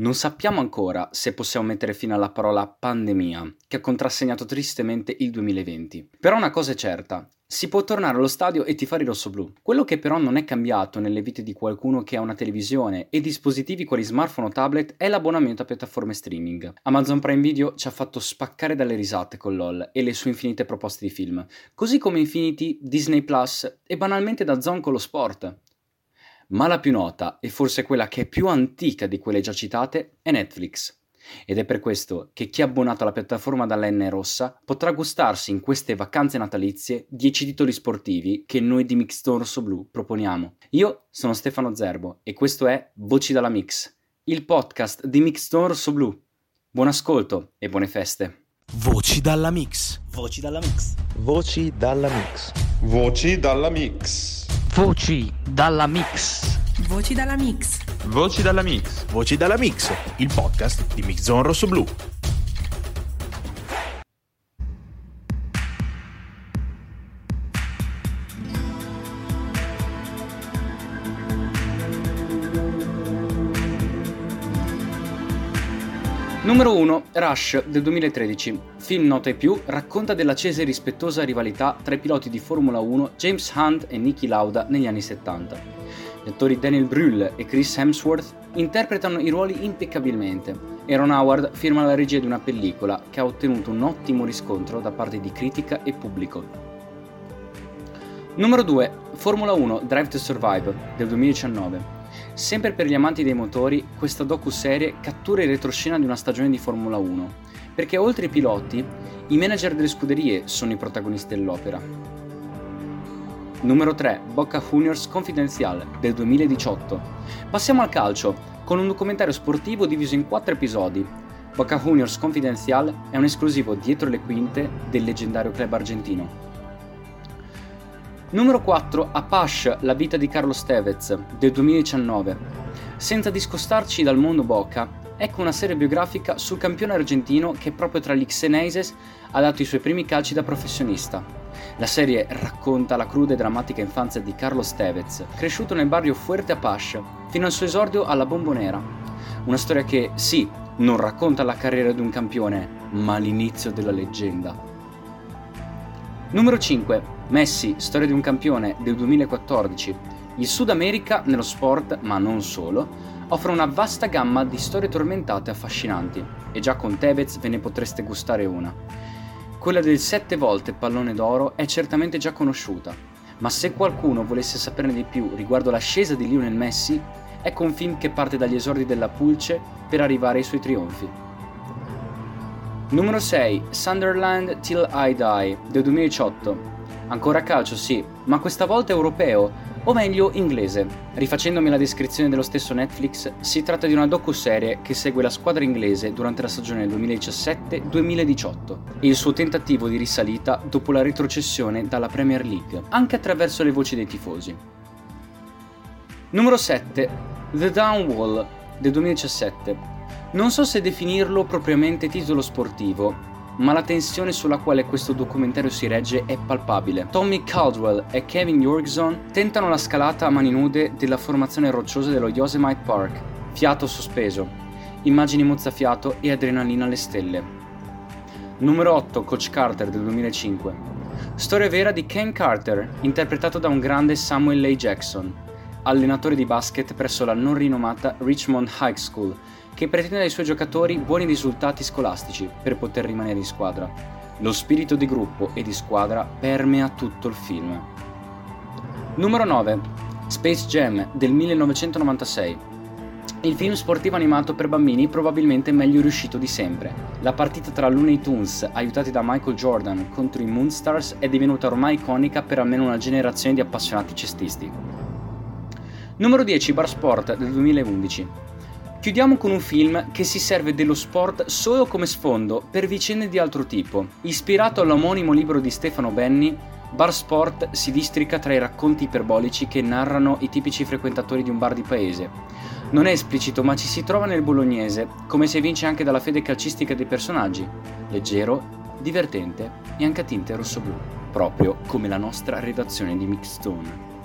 Non sappiamo ancora se possiamo mettere fine alla parola pandemia, che ha contrassegnato tristemente il 2020. Però una cosa è certa, si può tornare allo stadio e tifare rossoblù. Quello che però non è cambiato nelle vite di qualcuno che ha una televisione e dispositivi quali smartphone o tablet è l'abbonamento a piattaforme streaming. Amazon Prime Video ci ha fatto spaccare dalle risate con LOL e le sue infinite proposte di film, così come Infinity, Disney Plus e banalmente da Zone con lo sport ma la più nota, e forse quella che è più antica di quelle già citate, è Netflix. Ed è per questo che chi è abbonato alla piattaforma dalla N rossa potrà gustarsi in queste vacanze natalizie 10 titoli sportivi che noi di Mixed Rosso Blu proponiamo. Io sono Stefano Zerbo e questo è Voci dalla Mix, il podcast di Mixed Rosso Blu. Buon ascolto e buone feste. Voci dalla Mix. Voci dalla Mix. Voci dalla Mix. Voci dalla Mix. Voci dalla Mix. Voci dalla Mix. Voci dalla Mix. Voci dalla Mix, il podcast di Mix Zone Rosso Blu. Numero 1, Rush del 2013. Film noto ai più, racconta dell'accesa e rispettosa rivalità tra i piloti di Formula 1 James Hunt e Niki Lauda negli anni 70. Gli attori Daniel Brühl e Chris Hemsworth interpretano i ruoli impeccabilmente e Ron Howard firma la regia di una pellicola che ha ottenuto un ottimo riscontro da parte di critica e pubblico. Numero 2, Formula 1 Drive to Survive del 2019. Sempre per gli amanti dei motori, questa docu-serie cattura il retroscena di una stagione di Formula 1, perché oltre ai piloti, i manager delle scuderie sono i protagonisti dell'opera. Numero 3, Boca Juniors Confidential del 2018. Passiamo al calcio, con un documentario sportivo diviso in quattro episodi. Boca Juniors Confidential è un esclusivo dietro le quinte del leggendario club argentino. Numero 4, Apache, la vita di Carlos Tevez, del 2019. Senza discostarci dal mondo Boca, ecco una serie biografica sul campione argentino che proprio tra gli Xeneises ha dato i suoi primi calci da professionista. La serie racconta la cruda e drammatica infanzia di Carlos Tevez, cresciuto nel barrio Fuerte Apache, fino al suo esordio alla Bombonera. Una storia che, sì, non racconta la carriera di un campione, ma l'inizio della leggenda. Numero 5. Messi, storia di un campione del 2014. Il Sud America, nello sport, ma non solo, offre una vasta gamma di storie tormentate e affascinanti, e già con Tevez ve ne potreste gustare una. Quella del sette volte pallone d'oro è certamente già conosciuta, ma se qualcuno volesse saperne di più riguardo l'ascesa di Lionel Messi, ecco un film che parte dagli esordi della Pulce per arrivare ai suoi trionfi. Numero 6 Sunderland Till I Die del 2018 Ancora calcio, sì, ma questa volta europeo, o meglio inglese. Rifacendomi la descrizione dello stesso Netflix, si tratta di una docu-serie che segue la squadra inglese durante la stagione 2017-2018 e il suo tentativo di risalita dopo la retrocessione dalla Premier League, anche attraverso le voci dei tifosi. Numero 7. The Downwall del 2017. Non so se definirlo propriamente titolo sportivo, ma la tensione sulla quale questo documentario si regge è palpabile. Tommy Caldwell e Kevin Jorgson tentano la scalata a mani nude della formazione rocciosa dello Yosemite Park, fiato sospeso, immagini mozzafiato e adrenalina alle stelle. Numero 8, Coach Carter del 2005. Storia vera di Ken Carter, interpretato da un grande Samuel L. Jackson, allenatore di basket presso la non rinomata Richmond High School, che pretende dai suoi giocatori buoni risultati scolastici per poter rimanere in squadra. Lo spirito di gruppo e di squadra permea tutto il film. Numero 9. Space Jam del 1996. Il film sportivo animato per bambini probabilmente meglio riuscito di sempre. La partita tra Looney Tunes, aiutati da Michael Jordan, contro i Moonstars è divenuta ormai iconica per almeno una generazione di appassionati cestisti. Numero 10 Bar Sport del 2011. Chiudiamo con un film che si serve dello sport solo come sfondo per vicende di altro tipo. Ispirato all'omonimo libro di Stefano Benni, Bar Sport si districa tra i racconti iperbolici che narrano i tipici frequentatori di un bar di paese. Non è esplicito, ma ci si trova nel bolognese, come si evince anche dalla fede calcistica dei personaggi. Leggero, divertente e anche a tinte rosso-blu, proprio come la nostra redazione di Mixstone.